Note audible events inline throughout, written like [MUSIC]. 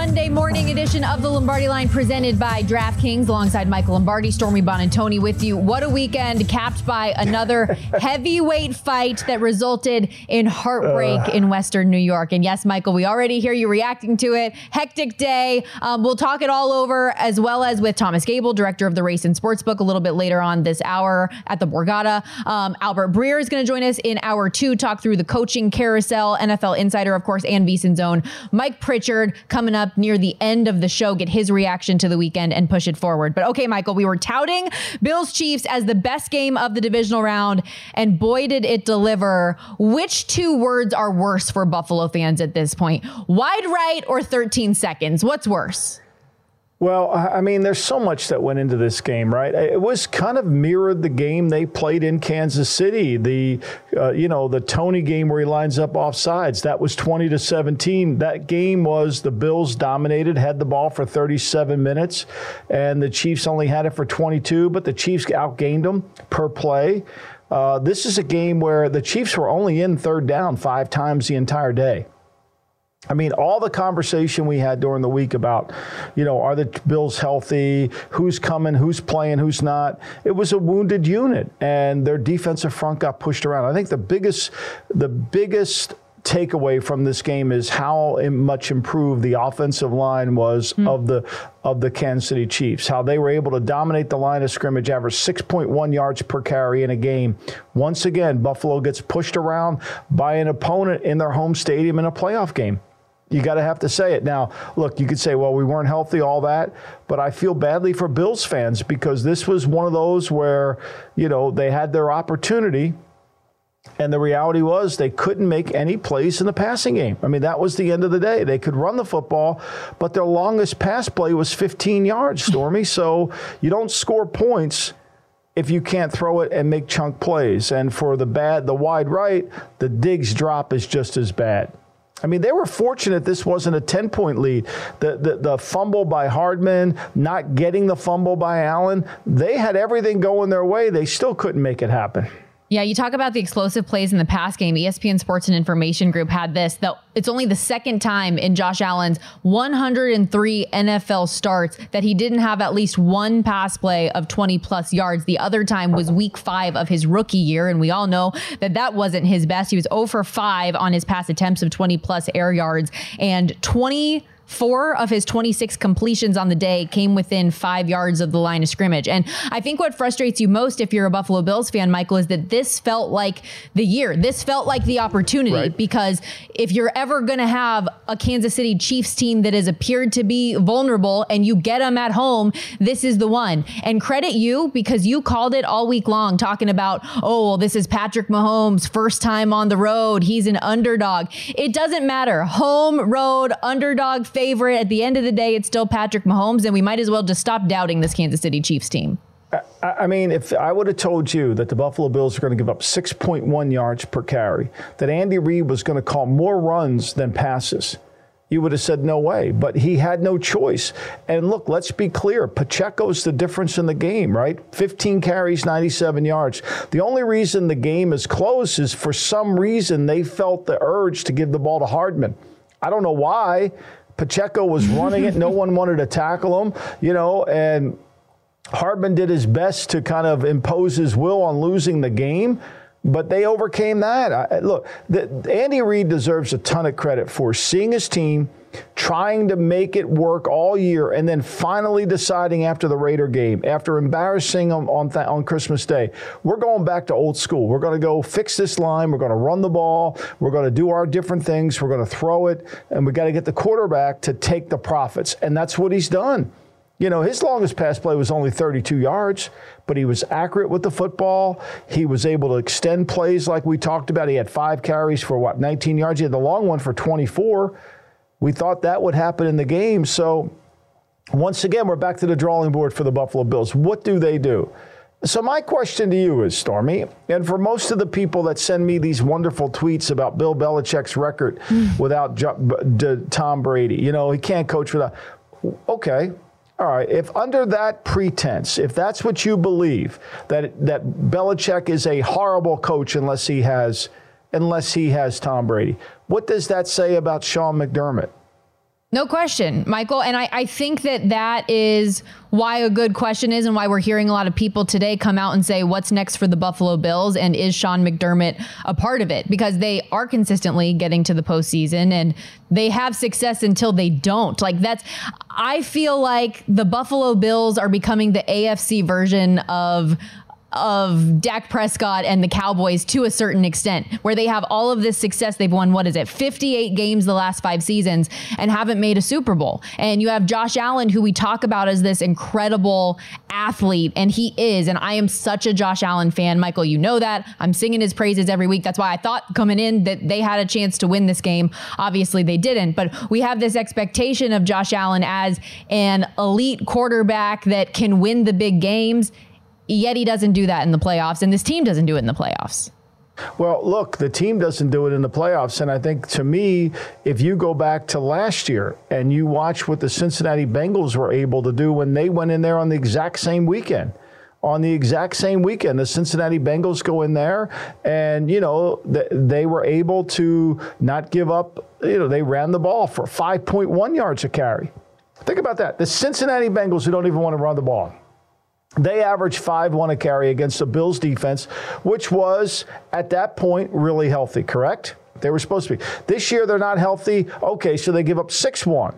Monday morning edition of the Lombardi Line presented by DraftKings alongside Michael Lombardi, Stormy Buonantony with you. What a weekend capped by another [LAUGHS] heavyweight fight that resulted in heartbreak uh. in Western New York. And yes, Michael, we already hear you reacting to it. Hectic day. Um, we'll talk it all over as well as with Thomas Gable, director of the Race and Sportsbook, a little bit later on this hour at the Borgata. Um, Albert Breer is going to join us in hour two, talk through the coaching carousel, NFL Insider, of course, and VSIN Zone. Mike Pritchard coming coming up near the end of the show, get his reaction to the weekend and push it forward. But okay, Michael, we were touting Bills Chiefs as the best game of the divisional round, and boy, did it deliver. Which two words are worse for Buffalo fans at this point? Wide right or 13 seconds? What's worse? Well, I mean, there's so much that went into this game, right? It was kind of mirrored the game they played in Kansas City. The, uh, you know, the Tony game where he lines up off sides. That was 20 to 17. That game was the Bills dominated, had the ball for 37 minutes, and the Chiefs only had it for 22. But the Chiefs outgained them per play. Uh, this is a game where the Chiefs were only in third down five times the entire day. I mean, all the conversation we had during the week about, you know, are the Bills healthy? Who's coming? Who's playing? Who's not? It was a wounded unit, and their defensive front got pushed around. I think the biggest, the biggest takeaway from this game is how much improved the offensive line was mm. of the of the Kansas City Chiefs. How they were able to dominate the line of scrimmage, average 6.1 yards per carry in a game. Once again, Buffalo gets pushed around by an opponent in their home stadium in a playoff game. You got to have to say it. Now, look, you could say, well, we weren't healthy, all that, but I feel badly for Bills fans because this was one of those where, you know, they had their opportunity. And the reality was they couldn't make any plays in the passing game. I mean, that was the end of the day. They could run the football, but their longest pass play was 15 yards, Stormy. so you don't score points if you can't throw it and make chunk plays. And for the bad, the wide right, the digs drop is just as bad. I mean, they were fortunate this wasn't a 10 point lead. The, the, the, fumble by Hardman, not getting the fumble by Allen, they had everything going their way. They still couldn't make it happen. Yeah, you talk about the explosive plays in the pass game. ESPN Sports and Information Group had this. That it's only the second time in Josh Allen's 103 NFL starts that he didn't have at least one pass play of 20 plus yards. The other time was week five of his rookie year. And we all know that that wasn't his best. He was 0 for 5 on his pass attempts of 20 plus air yards and 20 four of his 26 completions on the day came within five yards of the line of scrimmage. And I think what frustrates you most if you're a Buffalo Bills fan, Michael, is that this felt like the year. This felt like the opportunity right. because if you're ever going to have a Kansas City Chiefs team that has appeared to be vulnerable and you get them at home, this is the one. And credit you because you called it all week long talking about, oh, well, this is Patrick Mahomes' first time on the road. He's an underdog. It doesn't matter. Home, road, underdog, favorite. At the end of the day, it's still Patrick Mahomes, and we might as well just stop doubting this Kansas City Chiefs team. I mean, if I would have told you that the Buffalo Bills are going to give up 6.1 yards per carry, that Andy Reid was going to call more runs than passes, you would have said no way. But he had no choice. And look, let's be clear Pacheco's the difference in the game, right? 15 carries, 97 yards. The only reason the game is close is for some reason they felt the urge to give the ball to Hardman. I don't know why. Pacheco was running it. No [LAUGHS] one wanted to tackle him, you know, and Hardman did his best to kind of impose his will on losing the game, but they overcame that. I, look, the, Andy Reid deserves a ton of credit for seeing his team trying to make it work all year, and then finally deciding after the Raider game, after embarrassing them on, th- on Christmas Day, we're going back to old school. We're going to go fix this line. We're going to run the ball. We're going to do our different things. We're going to throw it, and we got to get the quarterback to take the profits. And that's what he's done. You know, his longest pass play was only 32 yards, but he was accurate with the football. He was able to extend plays like we talked about. He had five carries for what, 19 yards? He had the long one for 24. We thought that would happen in the game. So once again, we're back to the drawing board for the Buffalo Bills. What do they do? So, my question to you is, Stormy, and for most of the people that send me these wonderful tweets about Bill Belichick's record mm. without Tom Brady, you know, he can't coach without. Okay, all right, if under that pretense, if that's what you believe, that that Belichick is a horrible coach unless he has unless he has Tom Brady, what does that say about Sean McDermott? No question, Michael. And I, I think that that is why a good question is and why we're hearing a lot of people today come out and say, what's next for the Buffalo Bills? And is Sean McDermott a part of it? Because they are consistently getting to the postseason and they have success until they don't. Like that's, I feel like the Buffalo Bills are becoming the AFC version of of Dak Prescott and the Cowboys to a certain extent, where they have all of this success. They've won, what is it, 58 games the last five seasons and haven't made a Super Bowl. And you have Josh Allen, who we talk about as this incredible athlete, and he is. And I am such a Josh Allen fan. Michael, you know that. I'm singing his praises every week. That's why I thought coming in that they had a chance to win this game. Obviously, they didn't. But we have this expectation of Josh Allen as an elite quarterback that can win the big games Yet he doesn't do that in the playoffs, and this team doesn't do it in the playoffs. Well, look, the team doesn't do it in the playoffs. And I think to me, if you go back to last year and you watch what the Cincinnati Bengals were able to do when they went in there on the exact same weekend, on the exact same weekend, the Cincinnati Bengals go in there and, you know, they were able to not give up, you know, they ran the ball for 5.1 yards a carry. Think about that. The Cincinnati Bengals who don't even want to run the ball they averaged 5 1 a carry against the Bills defense, which was at that point really healthy, correct? They were supposed to be. This year they're not healthy. Okay, so they give up 6 1.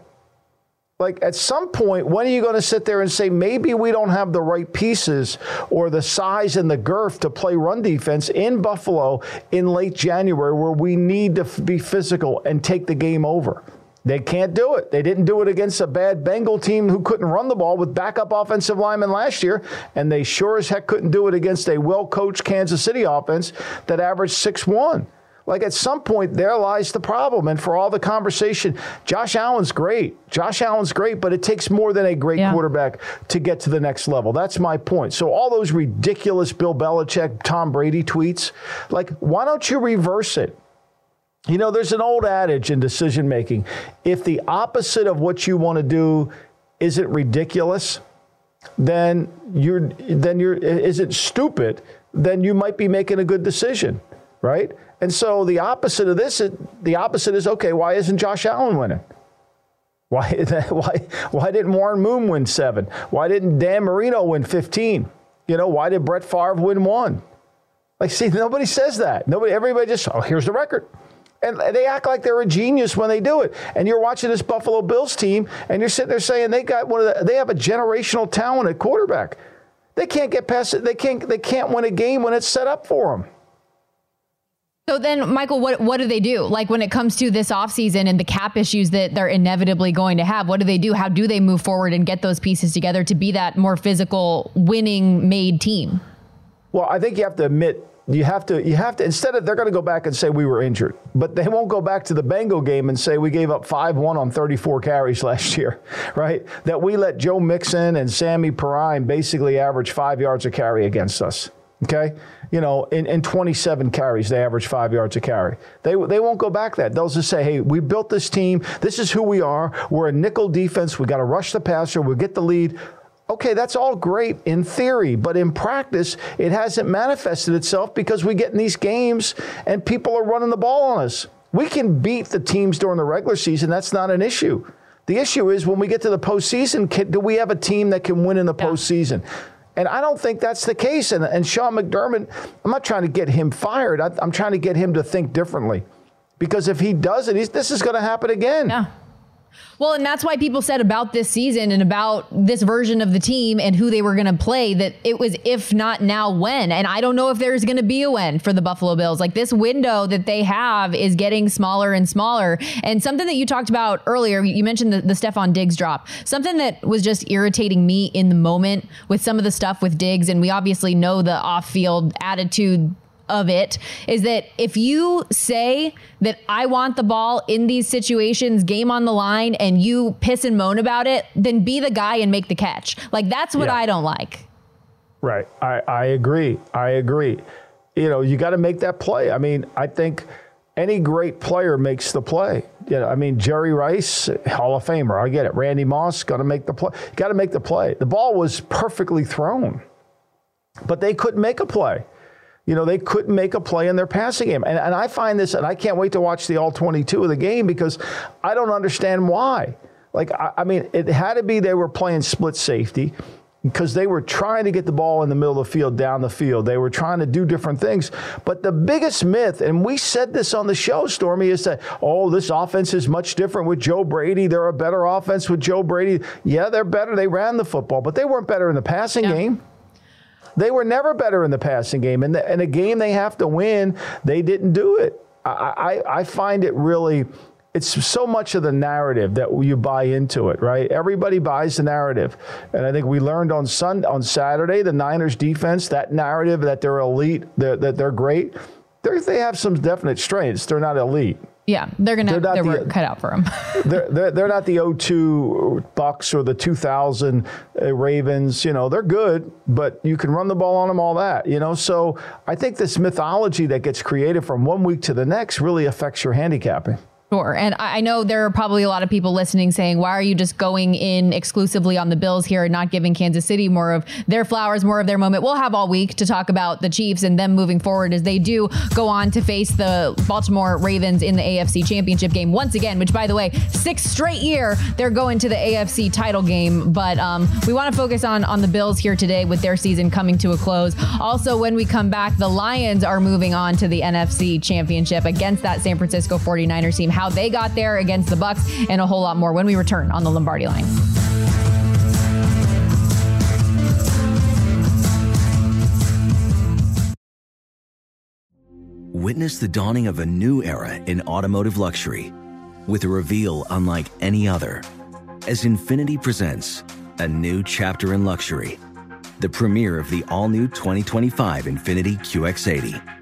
Like at some point, when are you going to sit there and say maybe we don't have the right pieces or the size and the girth to play run defense in Buffalo in late January where we need to be physical and take the game over? They can't do it. They didn't do it against a bad Bengal team who couldn't run the ball with backup offensive linemen last year, and they sure as heck couldn't do it against a well coached Kansas City offense that averaged 6 1. Like at some point, there lies the problem. And for all the conversation, Josh Allen's great. Josh Allen's great, but it takes more than a great yeah. quarterback to get to the next level. That's my point. So all those ridiculous Bill Belichick, Tom Brady tweets, like, why don't you reverse it? You know, there's an old adage in decision making if the opposite of what you want to do isn't ridiculous, then you're then you're isn't stupid, then you might be making a good decision, right? And so the opposite of this, the opposite is okay. Why isn't Josh Allen winning? Why [LAUGHS] why why didn't Warren Moon win seven? Why didn't Dan Marino win fifteen? You know, why did Brett Favre win one? Like, see, nobody says that. Nobody, everybody just, oh, here's the record. And they act like they're a genius when they do it. And you're watching this Buffalo Bills team, and you're sitting there saying they got one of the, they have a generational talent at quarterback. They can't get past it. They can't. They can't win a game when it's set up for them. So then, Michael, what what do they do? Like when it comes to this offseason and the cap issues that they're inevitably going to have, what do they do? How do they move forward and get those pieces together to be that more physical, winning made team? Well, I think you have to admit you have to you have to instead of they're going to go back and say we were injured, but they won't go back to the Bengal game and say we gave up 5-1 on 34 carries [LAUGHS] last year, right? That we let Joe Mixon and Samaje Perine basically average 5 yards a carry against us. Okay? You know, in, in 27 carries, they average five yards a carry. They, they won't go back that. They'll just say, hey, we built this team. This is who we are. We're a nickel defense. We got to rush the passer. We'll get the lead. Okay, that's all great in theory, but in practice, it hasn't manifested itself because we get in these games and people are running the ball on us. We can beat the teams during the regular season. That's not an issue. The issue is when we get to the postseason, can, do we have a team that can win in the yeah. postseason? And I don't think that's the case. And, and Sean McDermott, I'm not trying to get him fired. I, am trying to get him to think differently. Because if he doesn't, this is going to happen again. Yeah. Well, and that's why people said about this season and about this version of the team and who they were going to play that it was if not now when. And I don't know if there's going to be a when for the Buffalo Bills. Like this window that they have is getting smaller and smaller. And something that you talked about earlier, you mentioned the, the Stefon Diggs drop. Something that was just irritating me in the moment with some of the stuff with Diggs, and we obviously know the off-field attitude of it is that if you say that I want the ball in these situations, game on the line, and you piss and moan about it, then be the guy and make the catch. Like that's what yeah. I don't like. Right. I, I agree. I agree. You know, you got to make that play. I mean, I think any great player makes the play. You know, I mean, Jerry Rice, Hall of Famer. I get it. Randy Moss, got to make the play. Got to make the play. The ball was perfectly thrown, but they couldn't make a play you know, they couldn't make a play in their passing game. And, and I find this, and I can't wait to watch the all 22 of the game because I don't understand why. Like, I, I mean, it had to be they were playing split safety because they were trying to get the ball in the middle of the field, down the field. They were trying to do different things. But the biggest myth, and we said this on the show, Stormy, is that, oh, this offense is much different with Joe Brady. They're a better offense with Joe Brady. Yeah, they're better. They ran the football, but they weren't better in the passing yeah. game. They were never better in the passing game. And in a game they have to win, they didn't do it. I, I, I find it really it's so much of the narrative that you buy into it, right? Everybody buys the narrative. And I think we learned on Sun on Saturday, the Niners defense, that narrative that they're elite, that they're great. They have some definite strengths. They're not elite. Yeah, they're gonna have their work cut out for them. [LAUGHS] they're, they're, they're not the 02 Bucks or the 2000 uh, Ravens. You know, they're good, but you can run the ball on them, all that. You know, so I think this mythology that gets created from one week to the next really affects your handicapping. Sure. And I know there are probably a lot of people listening saying, why are you just going in exclusively on the Bills here and not giving Kansas City more of their flowers, more of their moment? We'll have all week to talk about the Chiefs and them moving forward as they do go on to face the Baltimore Ravens in the AFC Championship game once again, which, by the way, sixth straight year they're going to the AFC title game. But um, we want to focus on, on the Bills here today with their season coming to a close. Also, when we come back, the Lions are moving on to the NFC Championship against that San Francisco 49ers team. How how they got there against the Bucks, and a whole lot more when we return on the Lombardi line. Witness the dawning of a new era in automotive luxury with a reveal unlike any other as Infiniti presents a new chapter in luxury, the premiere of the all new 2025 Infiniti QX80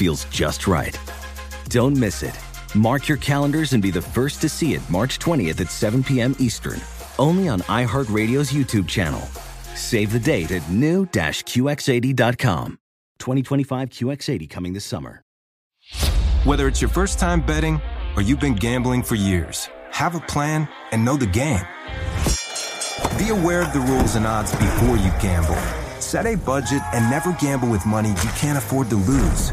feels just right. Don't miss it. Mark your calendars and be the first to see it March 20th at 7 p.m. Eastern, only on iHeartRadio's YouTube channel. Save the date at new-QX80.com. 2025 QX80 coming this summer. Whether it's your first time betting or you've been gambling for years, have a plan, and know the game. Be aware of the rules and odds before you gamble. Set a budget and never gamble with money you can't afford to lose.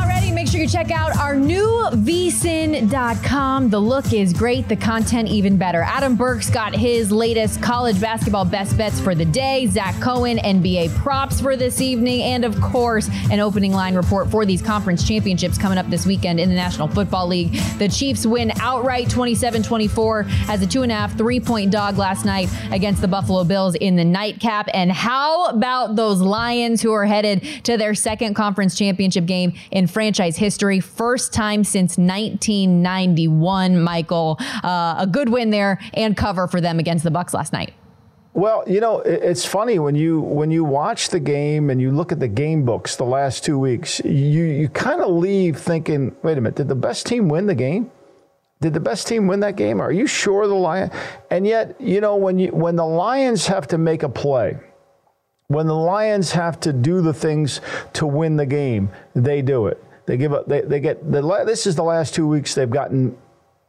you check out our new vsin.com. The look is great, the content even better. Adam Burke's got his latest college basketball best bets for the day, Zach Cohen, NBA props for this evening, and of course, an opening line report for these conference championships coming up this weekend in the National Football League. The Chiefs win outright 27 24 as a two and a half, three point dog last night against the Buffalo Bills in the nightcap. And how about those Lions who are headed to their second conference championship game in franchise history? First time since 1991, Michael. Uh, a good win there and cover for them against the Bucks last night. Well, you know, it's funny when you when you watch the game and you look at the game books the last two weeks, you you kind of leave thinking, wait a minute, did the best team win the game? Did the best team win that game? Are you sure the Lions? And yet, you know, when you when the Lions have to make a play, when the Lions have to do the things to win the game, they do it. They give up. They, they get the. This is the last two weeks they've gotten,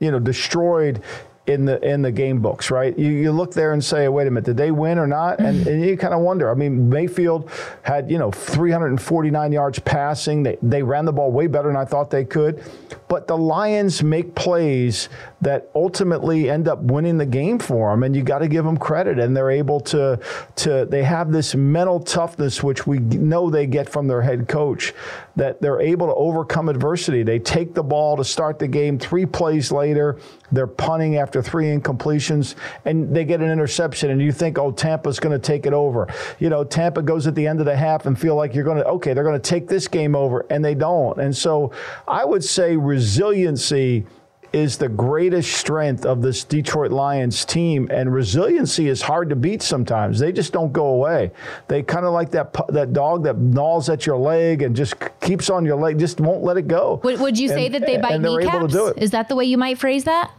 you know, destroyed in the in the game books, right? You, you look there and say, wait a minute, did they win or not? And, mm-hmm. and you kind of wonder. I mean, Mayfield had you know 349 yards passing. They they ran the ball way better than I thought they could, but the Lions make plays that ultimately end up winning the game for them, and you got to give them credit. And they're able to to they have this mental toughness, which we know they get from their head coach, that they're able to overcome adversity. They take the ball to start the game. Three plays later, they're punting after three incompletions, and they get an interception. And you think, oh, Tampa's going to take it over. You know, Tampa goes at the end of the half and feel like you're going to okay, they're going to take this game over, and they don't. And so I would say resiliency is the greatest strength of this Detroit Lions team, and resiliency is hard to beat sometimes. They just don't go away. They kind of like that that dog that gnaws at your leg and just keeps on your leg, just won't let it go. Would, would you say that they bite and kneecaps? able to do it. Is that the way you might phrase that?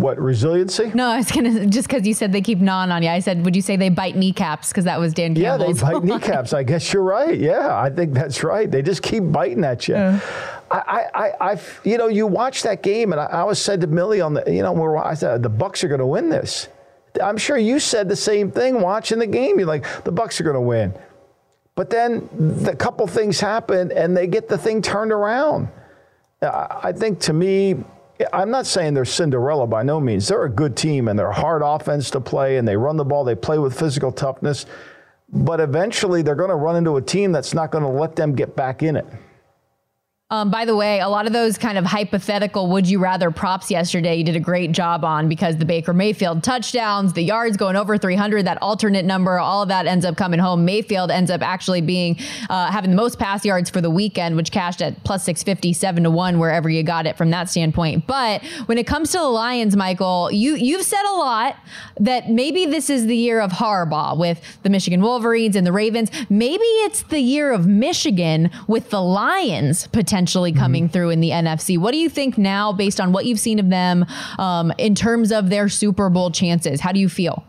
What resiliency? No, I was gonna just because you said they keep gnawing on you. I said, would you say they bite kneecaps? Because that was Dan Yeah, Campbell's. they bite [LAUGHS] kneecaps. I guess you're right. Yeah, I think that's right. They just keep biting at you. I, I, I, I, you know, you watch that game, and I, I was said to Millie on the, you know, I said the Bucks are going to win this. I'm sure you said the same thing watching the game. You're like, the Bucks are going to win, but then the couple things happen, and they get the thing turned around. I think to me, I'm not saying they're Cinderella by no means. They're a good team and they're hard offense to play and they run the ball, they play with physical toughness. But eventually they're going to run into a team that's not going to let them get back in it. Um, by the way, a lot of those kind of hypothetical would you rather props yesterday you did a great job on because the Baker Mayfield touchdowns, the yards going over 300, that alternate number, all of that ends up coming home. Mayfield ends up actually being uh, having the most pass yards for the weekend, which cashed at plus 650, seven to one, wherever you got it from that standpoint. But when it comes to the Lions, Michael, you you've said a lot that maybe this is the year of Harbaugh with the Michigan Wolverines and the Ravens. Maybe it's the year of Michigan with the Lions potentially coming through in the NFC. What do you think now, based on what you've seen of them, um, in terms of their Super Bowl chances? How do you feel?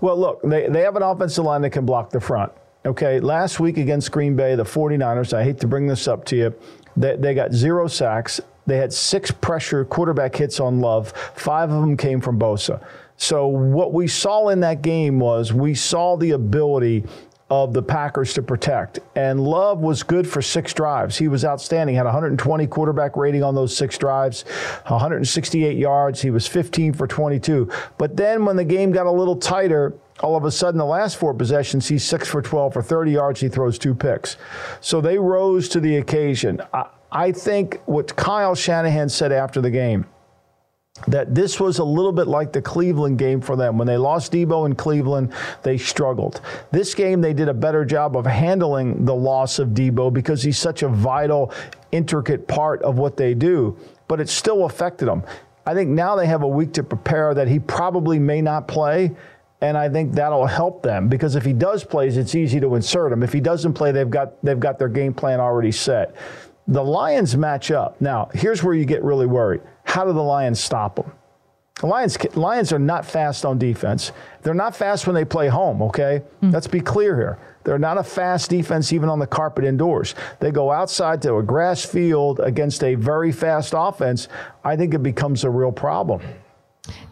Well, look, they, they have an offensive line that can block the front. Okay, last week against Green Bay, the 49ers, I hate to bring this up to you, they, they got zero sacks. They had six pressure quarterback hits on Love. Five of them came from Bosa. So what we saw in that game was we saw the ability of the Packers to protect. And Love was good for six drives. He was outstanding. Had 120 quarterback rating on those six drives, 168 yards. He was 15 for 22. But then when the game got a little tighter, all of a sudden, the last four possessions, he's six for 12 for 30 yards. He throws two picks. So they rose to the occasion. I, I think what Kyle Shanahan said after the game that this was a little bit like the Cleveland game for them. When they lost Deebo in Cleveland, they struggled. This game, they did a better job of handling the loss of Deebo because he's such a vital, intricate part of what they do, but it still affected them. I think now they have a week to prepare that he probably may not play. And I think that'll help them because if he does plays, it's easy to insert him. If he doesn't play, they've got they've got their game plan already set. The Lions match up. Now, here's where you get really worried. How do the Lions stop them? The Lions, Lions are not fast on defense. They're not fast when they play home, okay? Mm. Let's be clear here. They're not a fast defense even on the carpet indoors. They go outside to a grass field against a very fast offense. I think it becomes a real problem.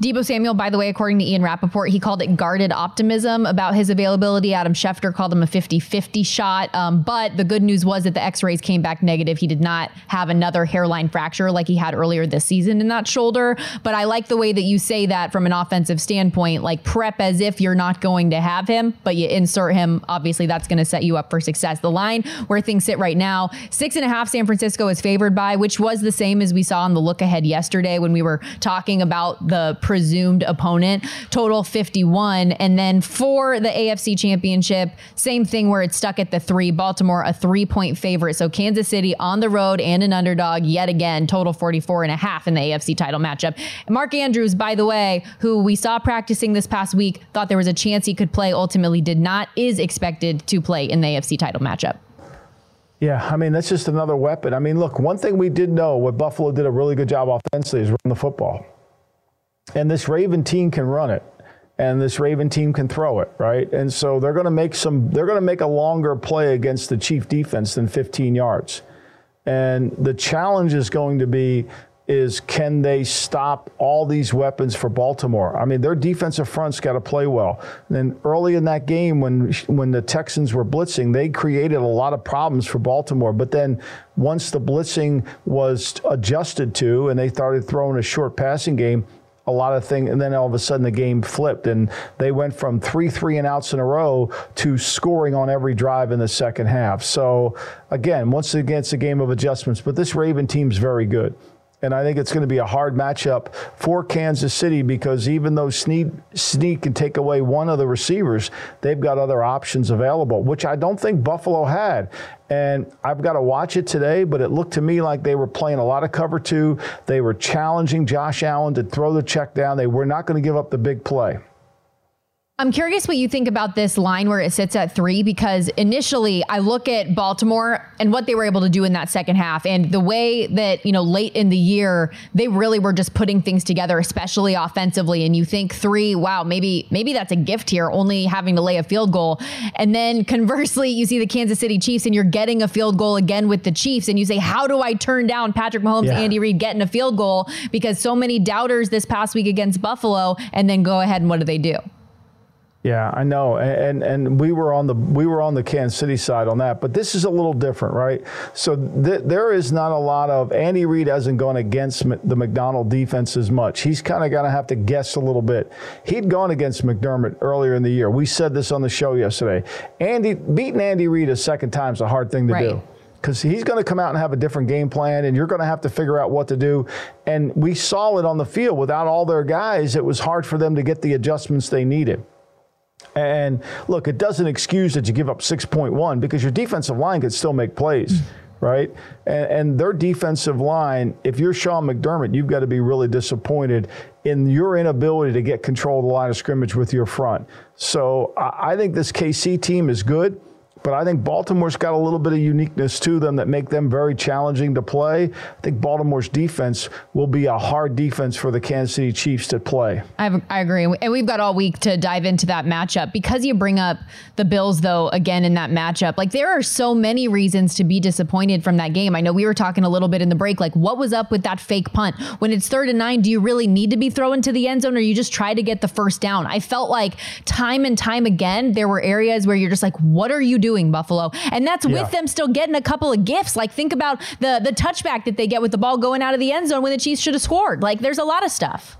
Deebo Samuel, by the way, according to Ian Rapoport, he called it guarded optimism about his availability. Adam Schefter called him a 50 50 shot. Um, but the good news was that the x rays came back negative. He did not have another hairline fracture like he had earlier this season in that shoulder. But I like the way that you say that from an offensive standpoint, like prep as if you're not going to have him, but you insert him. Obviously, that's going to set you up for success. The line where things sit right now, six and a half San Francisco is favored by, which was the same as we saw in the look ahead yesterday when we were talking about the presumed opponent. Total 51. And then for the AFC Championship, same thing where it's stuck at the three. Baltimore, a three point favorite. So Kansas City on the road and an underdog yet again. Total 44 and a half in the AFC title matchup. Mark Andrews, by the way, who we saw practicing this past week, thought there was a chance he could play, ultimately did not, is expected to play in the AFC title matchup. Yeah, I mean, that's just another weapon. I mean, look, one thing we did know what Buffalo did a really good job offensively is run the football. And this Raven team can run it. And this Raven team can throw it, right? And so they're going to make some, they're going to make a longer play against the Chief defense than 15 yards. And the challenge is going to be is can they stop all these weapons for Baltimore? I mean, their defensive front's got to play well. And then early in that game, when when the Texans were blitzing, they created a lot of problems for Baltimore. But then once the blitzing was adjusted to, and they started throwing a short passing game, a lot of things, and then all of a sudden the game flipped, and they went from three three and outs in a row to scoring on every drive in the second half. So again, once again, it's a game of adjustments. But this Raven team's very good. And I think it's going to be a hard matchup for Kansas City because even though Sneed, Sneed can take away one of the receivers, they've got other options available, which I don't think Buffalo had. And I've got to watch it today, but it looked to me like they were playing a lot of cover two. They were challenging Josh Allen to throw the check down. They were not going to give up the big play. I'm curious what you think about this line where it sits at three, because initially I look at Baltimore and what they were able to do in that second half and the way that, you know, late in the year, they really were just putting things together, especially offensively. And you think three, wow, maybe, maybe that's a gift here, only having to lay a field goal. And then [LAUGHS] conversely, you see the Kansas City Chiefs and you're getting a field goal again with the Chiefs. And you say, how do I turn down Patrick Mahomes, yeah. Andy Reid getting a field goal? Because so many doubters this past week against Buffalo. And then go ahead and what do they do? Yeah, I know, and and we were on the we were on the Kansas City side on that, but this is a little different, right? So th- there is not a lot of Andy Reid hasn't gone against the Macdonald defense as much. He's kind of going to have to guess a little bit. He'd gone against McDermott earlier in the year. We said this on the show yesterday. Andy beating Andy Reid a second time is a hard thing to right. do because he's going to come out and have a different game plan, and you're going to have to figure out what to do. And we saw it on the field without all their guys; it was hard for them to get the adjustments they needed. And look, it doesn't excuse that you give up 6.1 because your defensive line could still make plays, hmm. right? And, and, their defensive line, if you're Sean McDermott, you've got to be really disappointed in your inability to get control of the line of scrimmage with your front. So I, I think this KC team is good. But I think Baltimore's got a little bit of uniqueness to them that make them very challenging to play. I think Baltimore's defense will be a hard defense for the Kansas City Chiefs to play. I, I agree. And we've got all week to dive into that matchup. Because you bring up the Bills, though, again in that matchup, like there are so many reasons to be disappointed from that game. I know we were talking a little bit in the break, like what was up with that fake punt? When it's third and nine, do you really need to be thrown to the end zone or you just try to get the first down? I felt like time and time again, there were areas where you're just like, what are you doing, Buffalo? And that's yeah. with them still getting a couple of gifts. Like think about the the touchback that they get with the ball going out of the end zone when the Chiefs should have scored. Like there's a lot of stuff.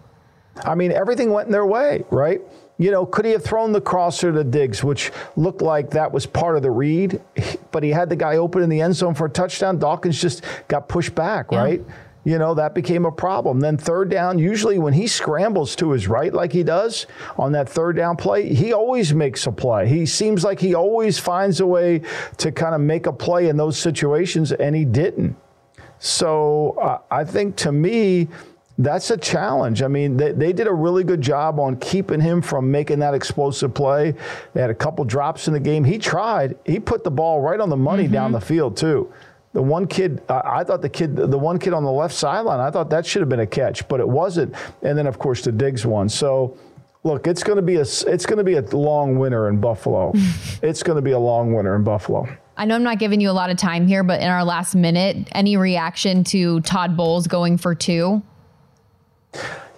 I mean, everything went in their way, right? You know, could he have thrown the crosser to Diggs, which looked like that was part of the read, but he had the guy open in the end zone for a touchdown. Dawkins just got pushed back, yeah. right? You know, that became a problem. Then third down, usually when he scrambles to his right like he does on that third down play, he always makes a play. He seems like he always finds a way to kind of make a play in those situations, and he didn't. So uh, I think to me, that's a challenge. I mean, they, they did a really good job on keeping him from making that explosive play. They had a couple drops in the game. He tried. He put the ball right on the money mm-hmm. down the field, too. The one kid, I thought the kid, the one kid on the left sideline, I thought that should have been a catch, but it wasn't. And then, of course, the Diggs one. So, look, it's going to be a it's going to be a long winter in Buffalo. [LAUGHS] it's going to be a long winter in Buffalo. I know I'm not giving you a lot of time here, but in our last minute, any reaction to Todd Bowles going for two?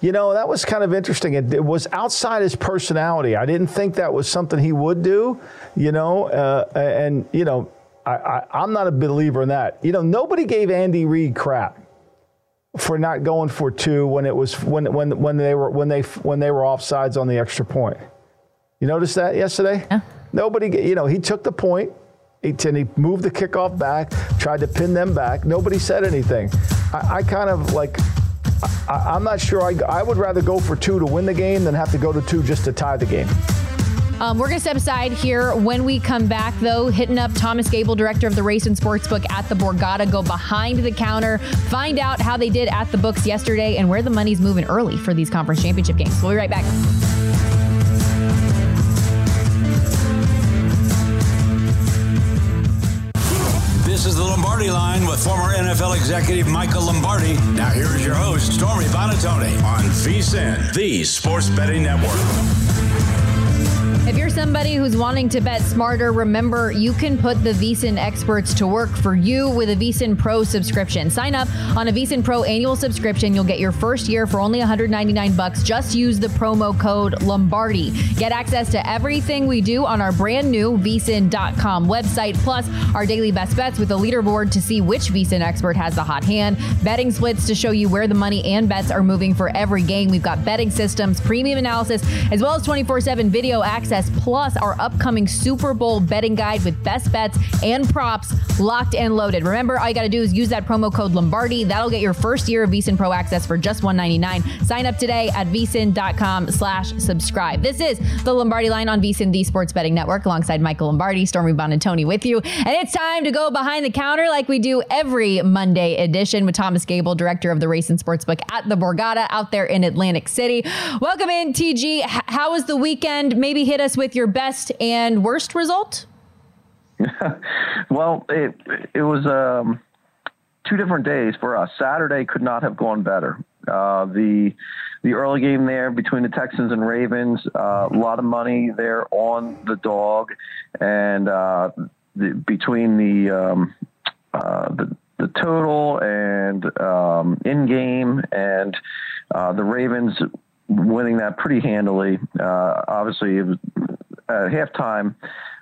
You know, that was kind of interesting. It, it, was outside his personality. I didn't think that was something he would do, you know, uh, and, you know, I, am not a believer in that. You know, nobody gave Andy Reid crap for not going for two when it was when when when they were when they when they were offsides on the extra point. You noticed that yesterday? Yeah. Nobody, you know, he took the point. He, and he moved the kickoff back, tried to pin them back. Nobody said anything. I, I kind of like I, am not sure. I, I would rather go for two to win the game than have to go to two just to tie the game. Um, we're going to step aside here. When we come back, though, hitting up Thomas Gable, director of the Race and Sportsbook at the Borgata. Go behind the counter, find out how they did at the books yesterday and where the money's moving early for these conference championship games. We'll be right back. This is the Lombardi line with former NFL executive Michael Lombardi. Now, here is your host, Stormy Buonantony, on VSIN, the Sports Betting Network. If you're somebody who's wanting to bet smarter, remember you can put the VSIN experts to work for you with a VSIN Pro subscription. Sign up on a VSIN Pro annual subscription. You'll get your first year for only 199 bucks. Just use the promo code Lombardi. Get access to everything we do on our brand new VSIN.com website, plus our daily best bets with a leaderboard to see which VSIN expert has the hot hand, betting splits to show you where the money and bets are moving for every game. We've got betting systems, premium analysis, as well as 24 7 video access plus our upcoming Super Bowl betting guide with best bets and props locked and loaded. Remember, all you got to do is use that promo code Lombardi. That'll get your first year of VSIN Pro access for just 199. Sign up today at vsin.com slash subscribe. This is the Lombardi line on VSIN, the Sports Betting Network, alongside Michael Lombardi, Stormy Buonantony with you. And it's time to go behind the counter like we do every Monday edition with Thomas Gable, director of the Race and Sportsbook at the Borgata out there in Atlantic City. Welcome in, TG. H- how was the weekend? Maybe hit us us with your best and worst result? [LAUGHS] well, it it was um, two different days for us. Saturday could not have gone better. Uh, the the early game there between the Texans and Ravens, uh, a lot of money there on the dog, and uh, the, between the, um, uh, the the total and um, in game and uh, the Ravens winning that pretty handily. Uh, obviously, it was at halftime,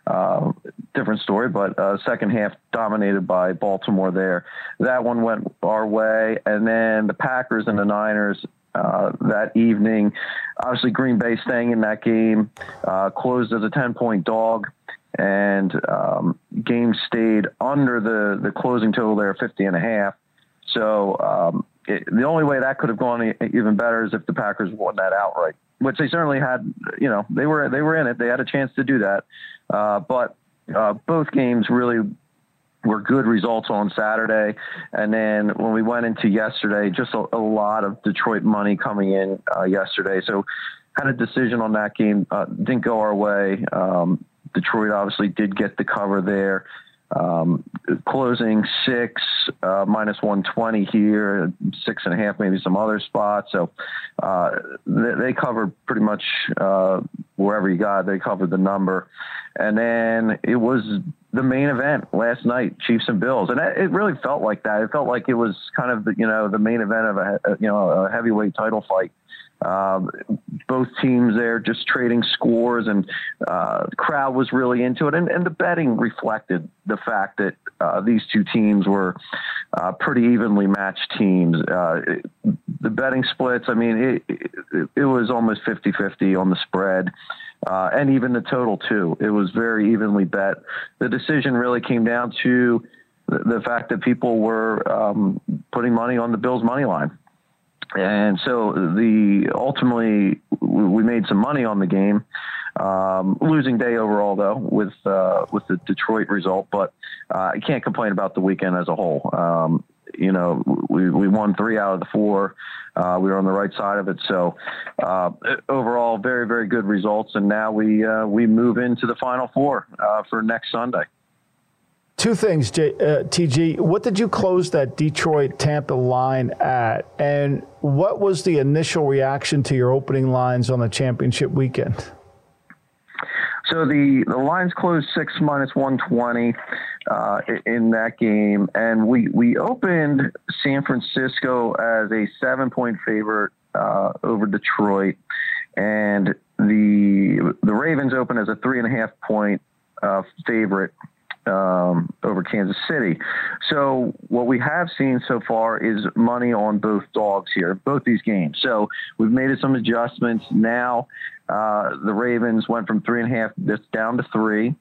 uh, different story, but uh, second half dominated by Baltimore there. That one went our way. And then the Packers and the Niners uh, that evening. Obviously, Green Bay staying in that game, uh, closed as a 10 point dog. And um, game stayed under the, the closing total there, 50 and a half. So um, it, the only way that could have gone even better is if the Packers won that outright, which they certainly had. You know, they were they were in it. They had a chance to do that, uh, but uh, both games really were good results on Saturday. And then when we went into yesterday, just a, a lot of Detroit money coming in uh, yesterday. So had a decision on that game. Uh, didn't go our way. Um, Detroit obviously did get the cover there. Um, closing six uh, minus 120 here, six and a half, maybe some other spots. So uh, they, they covered pretty much uh, wherever you got. They covered the number, and then it was the main event last night, Chiefs and Bills, and it really felt like that. It felt like it was kind of the, you know the main event of a you know a heavyweight title fight. Um, both teams there just trading scores, and uh, the crowd was really into it. And, and the betting reflected the fact that uh, these two teams were uh, pretty evenly matched teams. Uh, it, the betting splits, I mean, it, it, it was almost 50 50 on the spread. Uh, and even the total too. It was very evenly bet. The decision really came down to the, the fact that people were um, putting money on the Bills money line and so the ultimately we made some money on the game. Um, losing day overall though with uh, with the Detroit result, but uh, I can't complain about the weekend as a whole. Um, you know, we, we won three out of the four. Uh, we were on the right side of it. So uh, overall, very very good results, and now we uh, we move into the final four uh, for next Sunday. Two things, J, uh, TG. What did you close that Detroit Tampa line at? And what was the initial reaction to your opening lines on the championship weekend? So the, the lines closed six minus 120 uh, in that game. And we, we opened San Francisco as a seven point favorite uh, over Detroit. And the, the Ravens opened as a three and a half point uh, favorite um, over Kansas City. So what we have seen so far is money on both dogs here, both these games. So we've made some adjustments. Now uh, the Ravens went from three and a half down to three.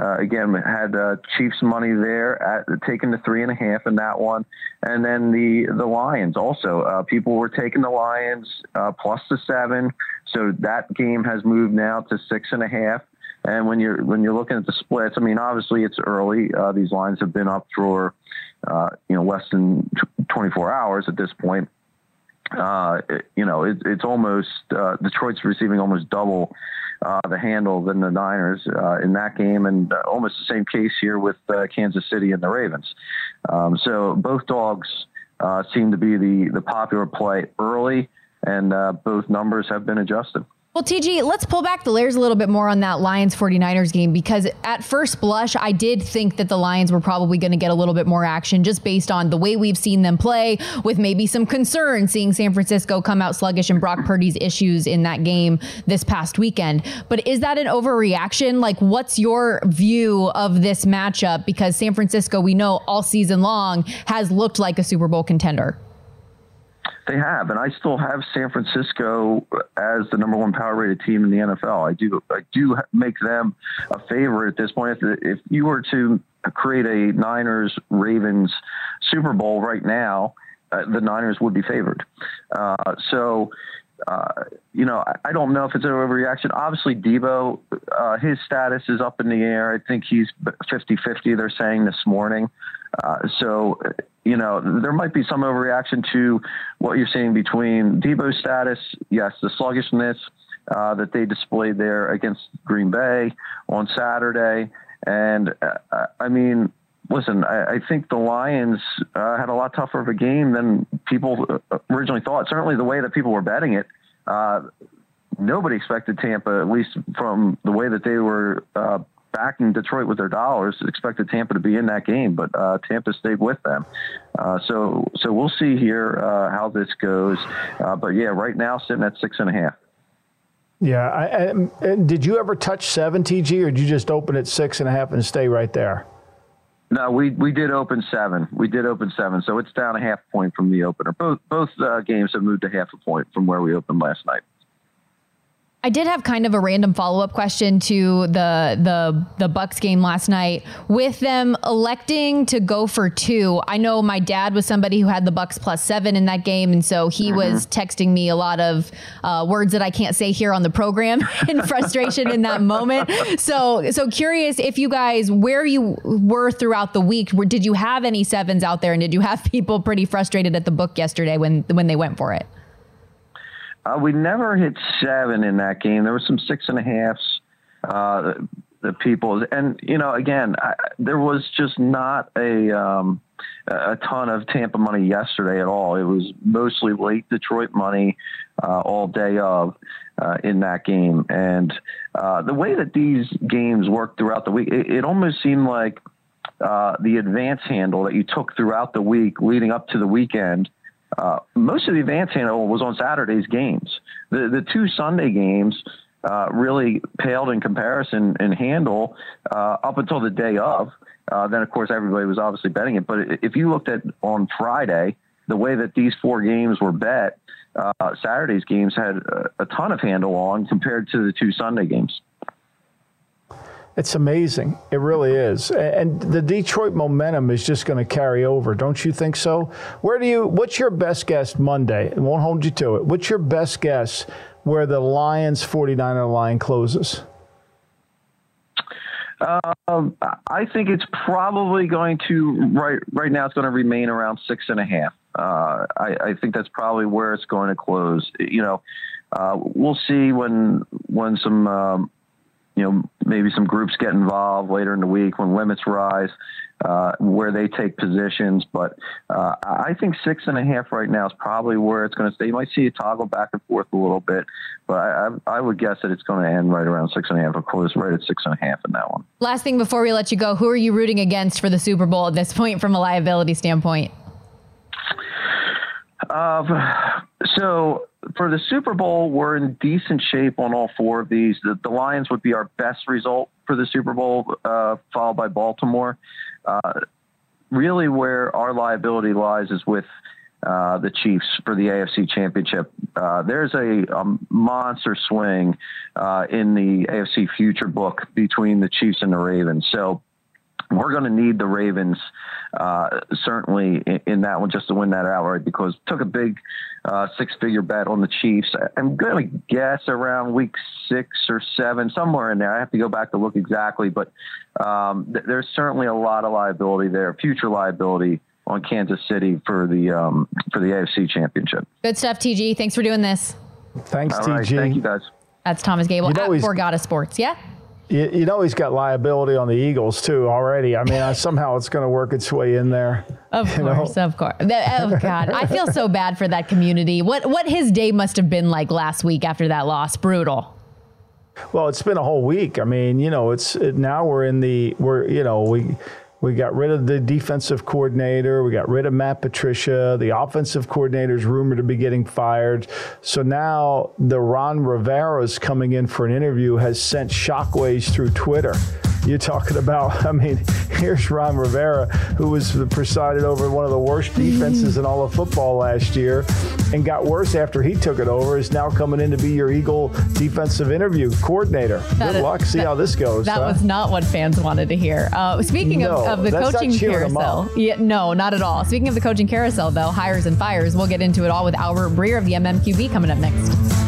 Uh, again, had uh, Chiefs money there at taking the three and a half in that one, and then the the Lions also. Uh, people were taking the Lions uh, plus the seven, so that game has moved now to six and a half. And when you're when you're looking at the splits, I mean, obviously it's early. Uh, these lines have been up for uh, you know less than 24 hours at this point. Uh, it, you know, it, it's almost uh, Detroit's receiving almost double uh, the handle than the Niners uh, in that game, and almost the same case here with Kansas City and the Ravens. Um, so both dogs seem to be the the popular play early, and both numbers have been adjusted. Well, TG, let's pull back the layers a little bit more on that Lions 49ers game because at first blush, I did think that the Lions were probably going to get a little bit more action just based on the way we've seen them play, with maybe some concern seeing San Francisco come out sluggish and Brock Purdy's issues in that game this past weekend. But is that an overreaction? Like, what's your view of this matchup? Because San Francisco, we know all season long, has looked like a Super Bowl contender. They have, and I still have San Francisco as the number one power rated team in the NFL. I do, I do make them a favorite at this point. If, if you were to create a Niners Ravens Super Bowl right now, uh, the Niners would be favored. Uh, so, uh, you know, I, don't know if it's an overreaction. Obviously, Deebo, uh, his status is up in the air. I think he's 50 50, they're saying this morning. Uh, so, you know, there might be some overreaction to what you're seeing between Deebo's status, yes, the sluggishness uh, that they displayed there against Green Bay on Saturday. And uh, I mean, listen, I, I think the Lions uh, had a lot tougher of a game than people uh, originally thought. Certainly the way that people were betting it. Uh, nobody expected Tampa, at least from the way that they were uh, backing Detroit with their dollars, expected Tampa to be in that game, but uh, Tampa stayed with them. Uh, so, so we'll see here how this goes. But yeah, right now sitting at six and a half. Yeah, I, I, did you ever touch seven TG, or did you just open at six and a half and stay right there? No, we we did open seven. We did open seven, so it's down a half point from the opener. Both both uh, games have moved a half a point from where we opened last night. I did have kind of a random follow up question to the the the Bucs game last night. With them electing to go for two, I know my dad was somebody who had the Bucs plus seven in that game, and so he uh-huh. was texting me a lot of uh, words that I can't say here on the program [LAUGHS] in frustration in that moment. So so curious if you guys where you were throughout the week. Where, did you have any sevens out there, and did you have people pretty frustrated at the book yesterday when when they went for it? Uh, we never hit seven in that game. There were some six and a halves. Uh, the people. And you know, again, I, there was just not a um, a ton of Tampa money yesterday at all. It was mostly late Detroit money uh, all day of uh, in that game. And uh, the way that these games work throughout the week, it, it almost seemed like uh, the advance handle that you took throughout the week leading up to the weekend. Uh, most of the advance handle was on Saturday's games. The the two Sunday games uh, really paled in comparison in handle uh, up until the day of. Uh, then, of course, everybody was obviously betting it. But if you looked at on Friday, the way that these four games were bet, uh, Saturday's games had a, a ton of handle on compared to the two Sunday games. It's amazing. It really is. And the Detroit momentum is just going to carry over, don't you think so? Where do you what's your best guess Monday? It won't hold you to it. What's your best guess where the Lions 49er line closes? Um, I think it's probably going to right right now. It's going to remain around six and a half. Uh, I, I, think that's probably where it's going to close. You know, uh, we'll see when when some um, you know maybe some groups get involved later in the week when limits rise uh, where they take positions. But uh, I think six and a half right now is probably where it's going to stay. You might see it toggle back and forth a little bit, but I, I, would guess that it's going to end right around six and a half or close right at six and a half in that one. Last thing before we let you go, who are you rooting against for the Super Bowl at this point from a liability standpoint? Uh, so for the Super Bowl, we're in decent shape on all four of these. The, the Lions would be our best result for the Super Bowl, uh, followed by Baltimore. Uh, really, where our liability lies is with uh, the Chiefs for the AFC Championship. Uh, there's a, a, monster swing uh, in the AFC future book between the Chiefs and the Ravens. So we're going to need the Ravens uh, certainly in, in, that one just to win that outright because took a big uh, six-figure bet on the Chiefs. I'm going to guess around week six or seven, somewhere in there. I have to go back to look exactly, but um, th- there's certainly a lot of liability there, future liability on Kansas City for the um, for the AFC Championship. Good stuff, TG. Thanks for doing this. Thanks, All TG. Right, thank you, guys. That's Thomas Gable you know at Borgata Sports. Yeah. You, you, know he's got liability on the Eagles too already. I mean, somehow it's going to work its way in there. [LAUGHS] Of course, know? of course. Oh God, I feel so bad for that community. What what his day must have been like last week after that loss. Brutal. Well, it's been a whole week. I mean, you know, it's it, now we're in the we're you know we we got rid of the defensive coordinator. We got rid of Matt Patricia. The offensive coordinator is rumored to be getting fired. So now the Ron Rivera is coming in for an interview has sent shockwaves through Twitter. You're talking about, [LAUGHS] I mean, here's Ron Rivera, who was presided over one of the worst defenses in all of football last year and got worse after he took it over, is now coming in to be your Eagle defensive interview coordinator. That Good is, luck. See that, how this goes. That huh? was not what fans wanted to hear. Uh, speaking no, of, of, the coaching carousel, yeah, no, not at all. Speaking of the coaching carousel, though, hires and fires, we'll get into it all with Albert Breer of the MMQB coming up next.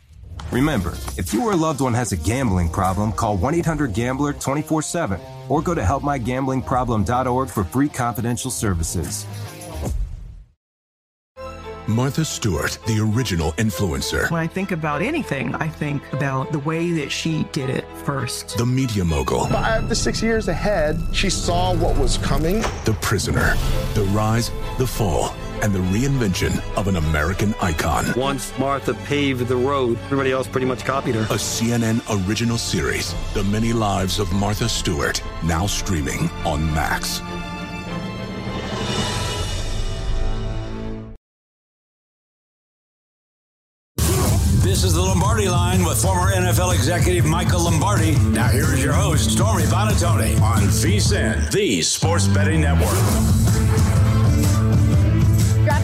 Remember, if you or a loved one has a gambling problem, call 1 800 Gambler 24 7 or go to helpmygamblingproblem.org for free confidential services. Martha Stewart, the original influencer. When I think about anything, I think about the way that she did it first. The media mogul. Five to six years ahead, she saw what was coming. The prisoner. The rise, the fall, and the reinvention of an American icon. Once Martha paved the road, everybody else pretty much copied her. A CNN original series, The Many Lives of Martha Stewart, now streaming on Max. This is the Lombardi line with former NFL executive Michael Lombardi. Now, here is your host, Stormy Buonantony, on VSIN, the Sports Betting Network.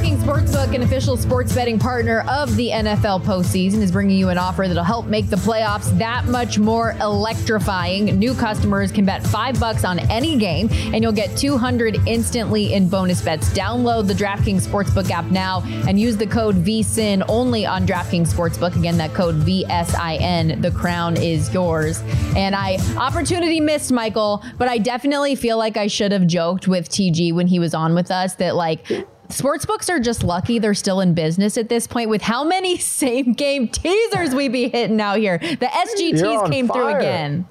DraftKings Sportsbook, an official sports betting partner of the NFL postseason, is bringing you an offer that'll help make the playoffs that much more electrifying. New customers can bet five bucks on any game, and you'll get 200 instantly in bonus bets. Download the DraftKings Sportsbook app now and use the code VSIN only on DraftKings Sportsbook. Again, that code VSIN. The crown is yours. And I opportunity missed, Michael, but I definitely feel like I should have joked with TG when he was on with us that like Sportsbooks are just lucky they're still in business at this point with how many [LAUGHS] same game teasers we be hitting out here. The SGTs came fire. through again.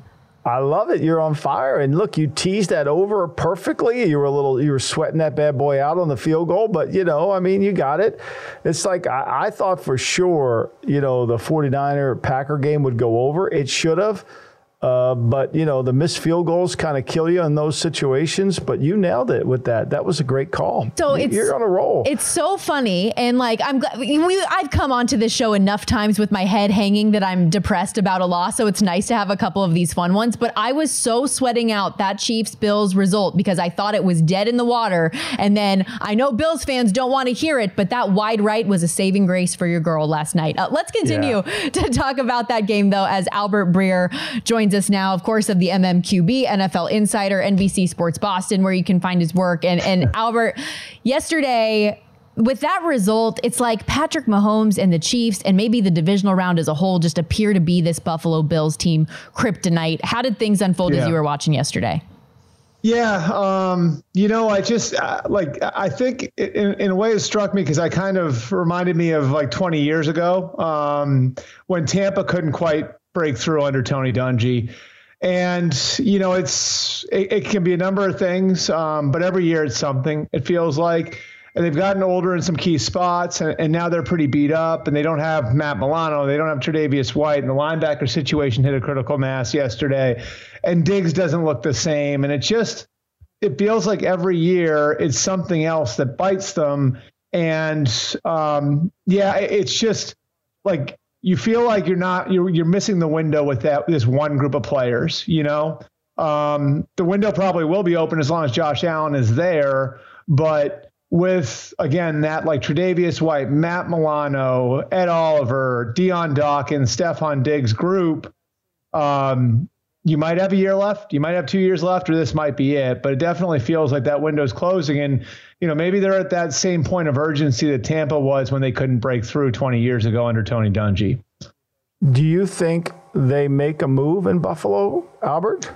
I love it. You're on fire. And look, you teased that over perfectly. You were a little, you were sweating that bad boy out on the field goal, but you know, I mean, you got it. It's like, I, I thought for sure, you know, the 49er Packer game would go over. It should have. Uh, but you know the missed field goals kind of kill you in those situations. But you nailed it with that. That was a great call. So it's you're on a roll. It's so funny, and like I'm glad we, I've come onto this show enough times with my head hanging that I'm depressed about a loss. So it's nice to have a couple of these fun ones. But I was so sweating out that Chiefs Bills result because I thought it was dead in the water. And then I know Bills fans don't want to hear it, but that wide right was a saving grace for your girl last night. Uh, let's continue Yeah. [LAUGHS] to talk about that game though, as Albert Breer joins us now, of course, of the MMQB, NFL Insider, NBC Sports Boston, where you can find his work. And and [LAUGHS] Albert, yesterday. With that result, it's like Patrick Mahomes and the Chiefs and maybe the divisional round as a whole just appear to be this Buffalo Bills team kryptonite. How did things unfold as you were watching yesterday? Yeah, um, you know, I just uh, like I think in, in a way it struck me because I kind of reminded me of like 20 years ago um, when Tampa couldn't quite break through under Tony Dungy. And you know, it's it, it can be a number of things, um, but every year it's something. It feels like, and they've gotten older in some key spots, and, and now they're pretty beat up. And they don't have Matt Milano, they don't have Tre'Davious White, and the linebacker situation hit a critical mass yesterday. And Diggs doesn't look the same, and it just it feels like every year it's something else that bites them. And um, yeah, it- it's just like you feel like you're not you're you're missing the window with that this one group of players. You know, um, the window probably will be open as long as Josh Allen is there, but with again that like Tre'Davious White, Matt Milano, Ed Oliver, Dion Dawkins, Stefon Diggs group, um, you might have a year left, you might have two years left, or this might be it. But it definitely feels like that window's closing, and you know maybe they're at that same point of urgency that Tampa was when they couldn't break through 20 years ago under Tony Dungy. Do you think they make a move in Buffalo, Albert?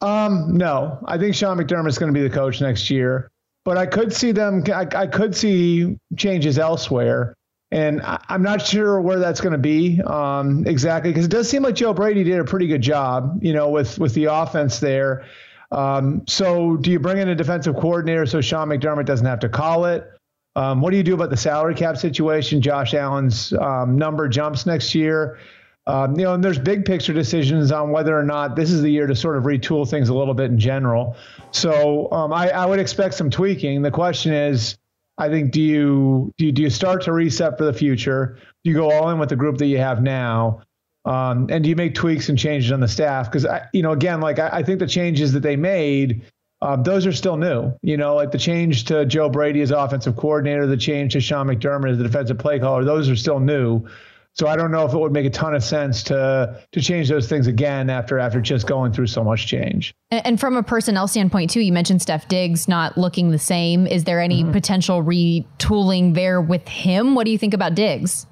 Um, no, I think Sean McDermott's going to be the coach next year, but I could see them. I, I could see changes elsewhere, and I, I'm not sure where that's going to be um, exactly because it does seem like Joe Brady did a pretty good job, you know, with with the offense there. Um, so, do you bring in a defensive coordinator so Sean McDermott doesn't have to call it? Um, what do you do about the salary cap situation? Josh Allen's um, number jumps next year. Um, you know, and there's big picture decisions on whether or not this is the year to sort of retool things a little bit in general. So um, I, I would expect some tweaking. The question is, I think, do you, do you do you start to reset for the future? Do you go all in with the group that you have now? Um, and do you make tweaks and changes on the staff? Because you know, again, like I, I think the changes that they made, um, those are still new. You know, like the change to Joe Brady as offensive coordinator, the change to Sean McDermott as the defensive play caller, those are still new. So I don't know if it would make a ton of sense to to change those things again after after just going through so much change. And and from a personnel standpoint, too, you mentioned Steph Diggs not looking the same. Is there any potential retooling there with him? What do you think about Diggs?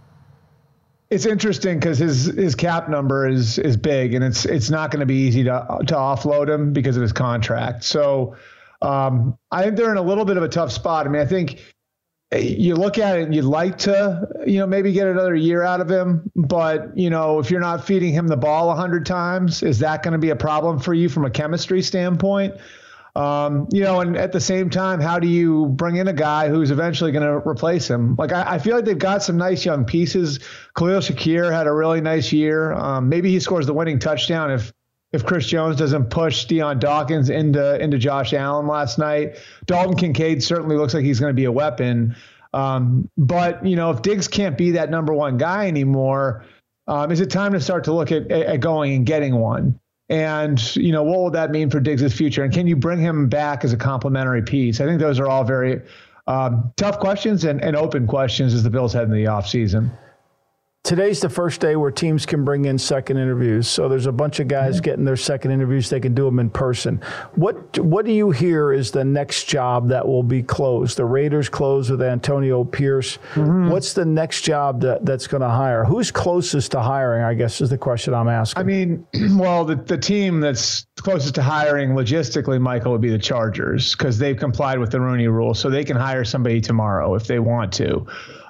It's interesting because his his cap number is is big, and it's it's not going to be easy to to offload him because of his contract. So um, I think they're in a little bit of a tough spot. I mean, I think you look at it and you'd like to, you know, maybe get another year out of him. But, you know, if you're not feeding him the ball 100 times, is that going to be a problem for you from a chemistry standpoint? Um, you know, and at the same time, how do you bring in a guy who's eventually going to replace him? Like, I, I, feel like they've got some nice young pieces. Khalil Shakir had a really nice year. Um, maybe he scores the winning touchdown if if Chris Jones doesn't push Dion Dawkins into into Josh Allen last night. Dalton Kincaid certainly looks like he's going to be a weapon. Um, but you know, if Diggs can't be that number one guy anymore, um, is it time to start to look at, at going and getting one? And you know, what will that mean for Diggs' future? And can you bring him back as a complementary piece? I think those are all very um, tough questions and, and open questions as the Bills head in the offseason today's the first day where teams can bring in second interviews. So there's a bunch of guys mm-hmm. getting their second interviews. They can do them in person. What What do you hear is the next job that will be closed? The Raiders closed with Antonio Pierce. Mm-hmm. What's the next job that, that's going to hire? Who's closest to hiring? I guess is the question I'm asking. I mean, [CLEARS THROAT] well, the the team that's closest to hiring logistically, Michael, would be the Chargers because they've complied with the Rooney Rule, so they can hire somebody tomorrow if they want to.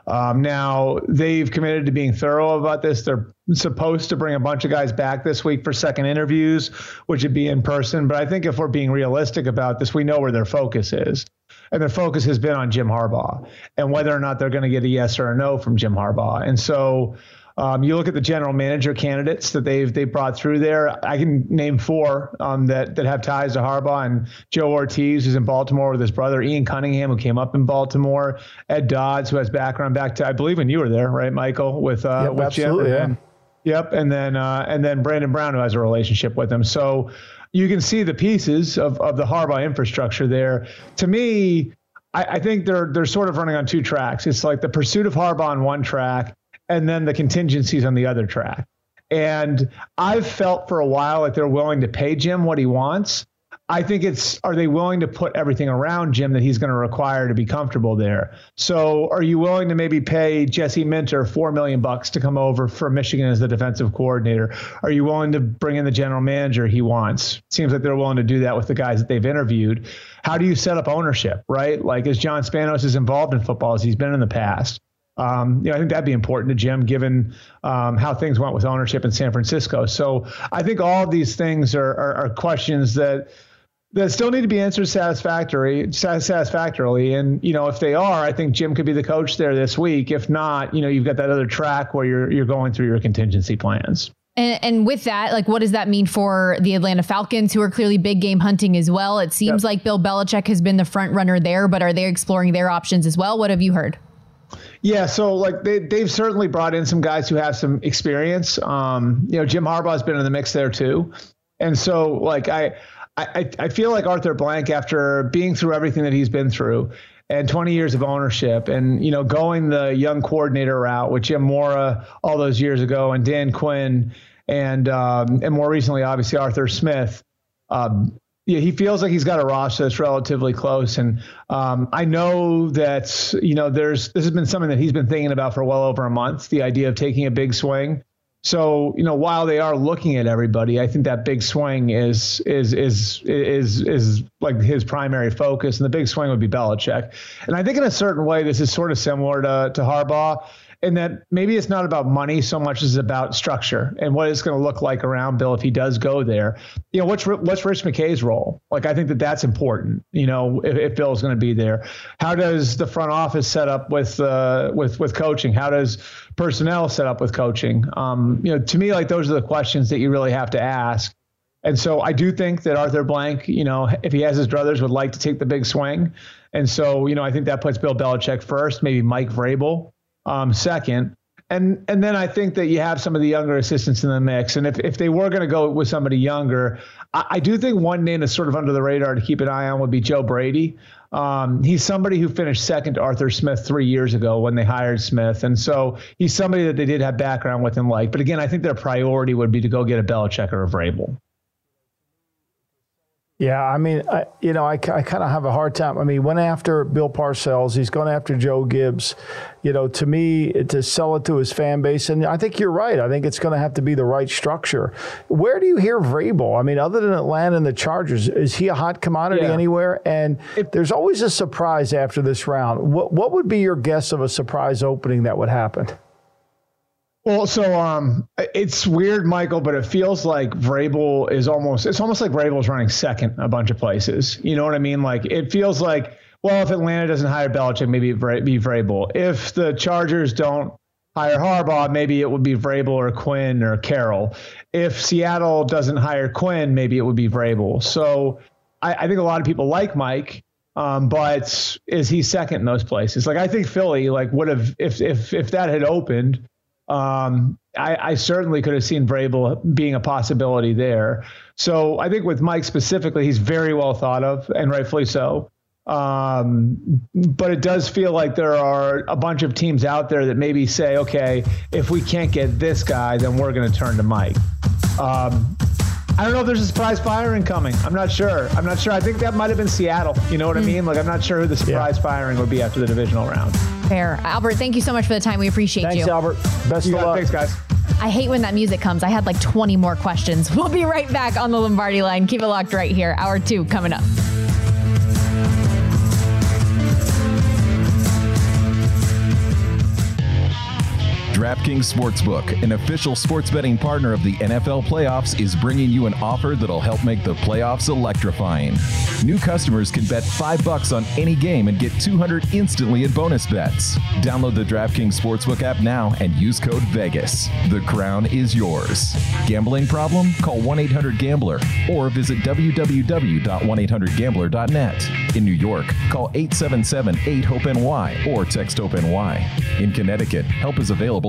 Um, now they've committed to being thorough about this. They're supposed to bring a bunch of guys back this week for second interviews, which would be in person. But I think if we're being realistic about this, we know where their focus is. And their focus has been on Jim Harbaugh and whether or not they're going to get a yes or a no from Jim Harbaugh. And so um, you look at the general manager candidates that they've they brought through there. I can name four um, that that have ties to Harbaugh and Joe Hortiz, who's in Baltimore with his brother Ian Cunningham, who came up in Baltimore. Ed Dodds, who has background back to I believe when you were there, right, Michael? With uh, yep, with absolutely, Jim. yeah. Yep, and then uh, and then Brandon Brown, who has a relationship with him. So you can see the pieces of, of the Harbaugh infrastructure there. To me, I, I, think they're they're sort of running on two tracks. It's like the pursuit of Harbaugh on one track, and then the contingencies on the other track. And I've felt for a while that they're willing to pay Jim what he wants. I think it's are they willing to put everything around Jim that he's going to require to be comfortable there? So are you willing to maybe pay Jesse Minter four million bucks to come over from Michigan as the defensive coordinator? Are you willing to bring in the general manager he wants? Seems like they're willing to do that with the guys that they've interviewed. How do you set up ownership, right? Like is John Spanos as involved in football as he's been in the past? Um, you know, I think that'd be important to Jim, given um, how things went with ownership in San Francisco. So I think all of these things are, are, are questions that that still need to be answered satisfactorily satisfactorily and you know if they are i think jim could be the coach there this week if not you know you've got that other track where you're you're going through your contingency plans and, and, with that, like, what does that mean for the Atlanta Falcons, who are clearly big game hunting as well? It seems yep. like Bill Belichick has been the front runner there, but are they exploring their options as well? What have you heard? Yeah, so like they they've certainly brought in some guys who have some experience. Um, you know, Jim Harbaugh's been in the mix there too, and so like I I I feel like Arthur Blank after being through everything that he's been through and 20 years of ownership and you know going the young coordinator route with Jim Mora all those years ago and Dan Quinn and um, and more recently obviously Arthur Smith. Um, yeah, he feels like he's got a roster that's relatively close, and um, I know that you know there's this has been something that he's been thinking about for well over a month. The idea of taking a big swing. So you know, while they are looking at everybody, I think that big swing is is is is is like his primary focus, and the big swing would be Belichick. And I think in a certain way, this is sort of similar to to Harbaugh and that maybe it's not about money so much as about structure and what it's going to look like around Bill if he does go there. You know, what's what's Rich McKay's role? Like, I think that that's important. You know, if, if Bill's going to be there, how does the front office set up with uh, with with coaching? How does personnel set up with coaching? Um, you know, to me, like those are the questions that you really have to ask. And so I do think that Arthur Blank, you know, if he has his brothers, would like to take the big swing. And so, you know, I think that puts Bill Belichick first, maybe Mike Vrabel um, second. And and then I think that you have some of the younger assistants in the mix. And if, if they were going to go with somebody younger, I, I, do think one name that's sort of under the radar to keep an eye on would be Joe Brady. Um, he's somebody who finished second to Arthur Smith three years ago when they hired Smith. And so he's somebody that they did have background with and like. But again, I think their priority would be to go get a Belichick or a Vrabel. Yeah, I mean, I, you know, I, I kind of have a hard time. I mean, went after Bill Parcells. He's gone after Joe Gibbs. You know, to me, to sell it to his fan base, and I think you're right. I think it's going to have to be the right structure. Where do you hear Vrabel? I mean, other than Atlanta and the Chargers, is he a hot commodity Yeah. anywhere? And there's always a surprise after this round. What what would be your guess of a surprise opening that would happen? Well, so um, it's weird, Michael, but it feels like Vrabel is almost. It's almost like Vrabel's running second a bunch of places. You know what I mean? Like it feels like, well, if Atlanta doesn't hire Belichick, maybe it Vra- be Vrabel. If the Chargers don't hire Harbaugh, maybe it would be Vrabel or Quinn or Carroll. If Seattle doesn't hire Quinn, maybe it would be Vrabel. So I, I think a lot of people like Mike. Um, but is he second in those places? Like I think Philly, like would have if if if that had opened, um, I, I certainly could have seen Vrabel being a possibility there. So I think with Mike specifically, he's very well thought of, and rightfully so. Um, but it does feel like there are a bunch of teams out there that maybe say, okay, if we can't get this guy, then we're going to turn to Mike. Um, I don't know if there's a surprise firing coming. I'm not sure. I'm not sure. I think that might have been Seattle. You know what I hmm. mean? Like I'm not sure who the surprise firing would be after the divisional round. Fair. Albert, thank you so much for the time. We appreciate Thanks, you. Thanks, Albert. Best You of luck. Thanks, guys. I hate when that music comes. I had like 20 more questions. We'll be right back on the Lombardi line. Keep it locked right here. Hour two coming up. DraftKings Sportsbook, an official sports betting partner of the NFL playoffs, is bringing you an offer that'll help make the playoffs electrifying. New customers can bet 5 bucks on any game and get 200 instantly in bonus bets. Download the DraftKings Sportsbook app now and use code VEGAS. The crown is yours. Gambling problem? Call 1-800-GAMBLER or visit www.1800gambler.net. In New York, call 877-8-HOPE-NY or text HOPE-NY. In Connecticut, help is available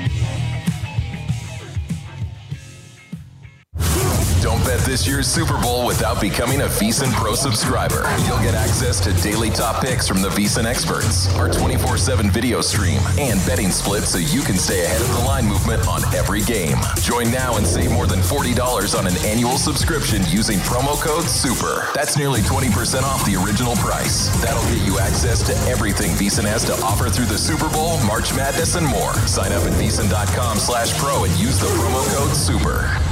This year's Super Bowl without becoming a VSIN Pro subscriber. You'll get access to daily top picks from the VSIN experts, our 24-7 video stream, and betting splits so you can stay ahead of the line movement on every game. Join now and save more than $40 on an annual subscription using promo code SUPER. That's nearly 20% off the original price. That'll get you access to everything VSIN has to offer through the Super Bowl, March Madness, and more. Sign up at VSIN.com slash pro and use the promo code SUPER.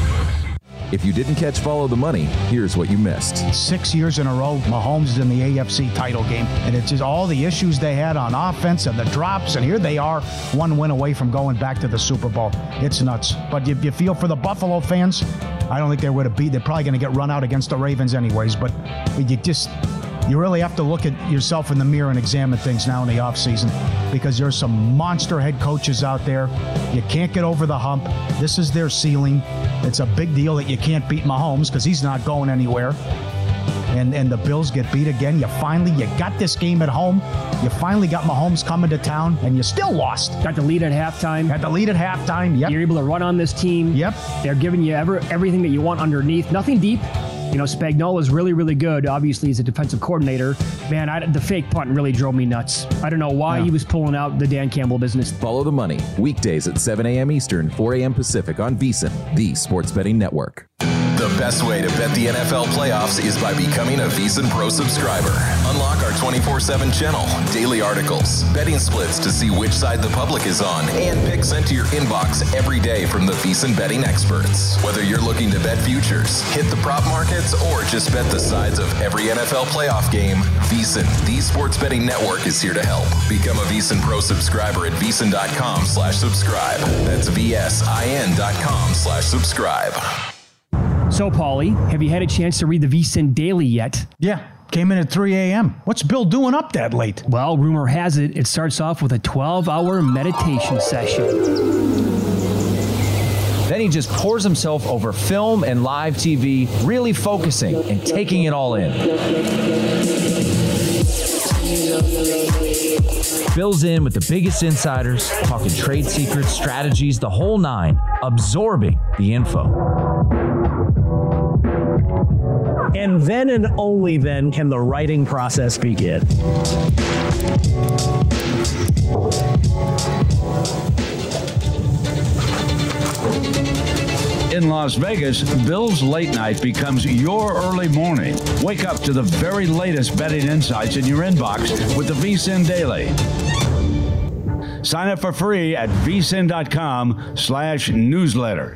If you didn't catch Follow the Money, here's what you missed. Six years in a row, Mahomes is in the AFC title game. And it's just all the issues they had on offense and the drops. And here they are, one win away from going back to the Super Bowl. It's nuts. But you, you feel for the Buffalo fans, I don't think they would have beat. They're probably going to get run out against the Ravens anyways. But you just. You really have to look at yourself in the mirror and examine things now in the offseason because there's some monster head coaches out there. You can't get over the hump. This is their ceiling. It's a big deal that you can't beat Mahomes because he's not going anywhere. And and the Bills get beat again. You finally you got this game at home. You finally got Mahomes coming to town, and you still lost. Got the lead at halftime. Got the lead at halftime. Yep. You're able to run on this team. Yep. They're giving you ever, everything that you want underneath. Nothing deep. You know, Spagnuolo is really, really good. Obviously, he's a defensive coordinator. Man, I, the fake punt really drove me nuts. I don't know why he was pulling out the Dan Campbell business. Follow the money weekdays at 7 a.m. Eastern, 4 a.m. Pacific on VSIN, the sports betting network. Best way to bet the NFL playoffs is by becoming a VSIN Pro subscriber. Unlock our 24-7 channel, daily articles, betting splits to see which side the public is on, and picks sent to your inbox every day from the VSIN betting experts. Whether you're looking to bet futures, hit the prop markets, or just bet the sides of every NFL playoff game, VSIN, the sports betting network, is here to help. Become a VSIN Pro subscriber at VSIN.com slash subscribe. That's V-S-I-N dot com slash subscribe. So, Paulie, have you had a chance to read the VSIN Daily yet? Yeah. Came in at 3 a.m. What's Bill doing up that late? Well, rumor has it, it starts off with a 12 hour meditation session. Then he just pours himself over film and live TV, really focusing and taking it all in. Bill's in with the biggest insiders, talking trade secrets, strategies, the whole nine, absorbing the info. And then and only then can the writing process begin. In Las Vegas, Bill's late night becomes your early morning. Wake up to the very latest betting insights in your inbox with the VSIN Daily. Sign up for free at vsin.com slash newsletter.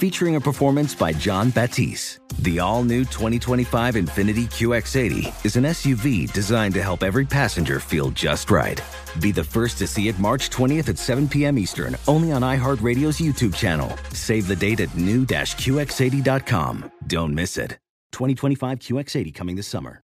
featuring a performance by Jon Batiste. The all new 2025 Infiniti QX80 is an SUV designed to help every passenger feel just right. Be the first to see it March 20th at 7 p.m. Eastern, only on iHeartRadio's YouTube channel. Save the date at new-QX80.com. Don't miss it. 2025 QX80 coming this summer.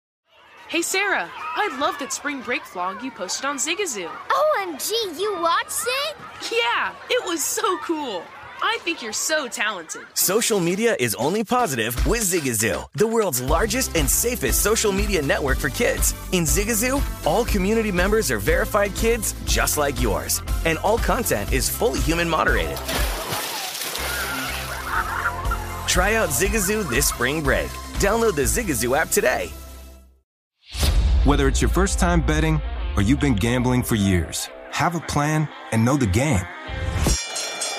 Hey Sarah, I love that spring break vlog you posted on Zigazoo. OMG, you watched it? Yeah, it was so cool. I think you're so talented. Social media is only positive with Zigazoo, the world's largest and safest social media network for kids. In Zigazoo, all community members are verified kids just like yours, and all content is fully human moderated. Try out Zigazoo this spring break. Download the Zigazoo app today. Whether it's your first time betting or you've been gambling for years, have a plan and know the game.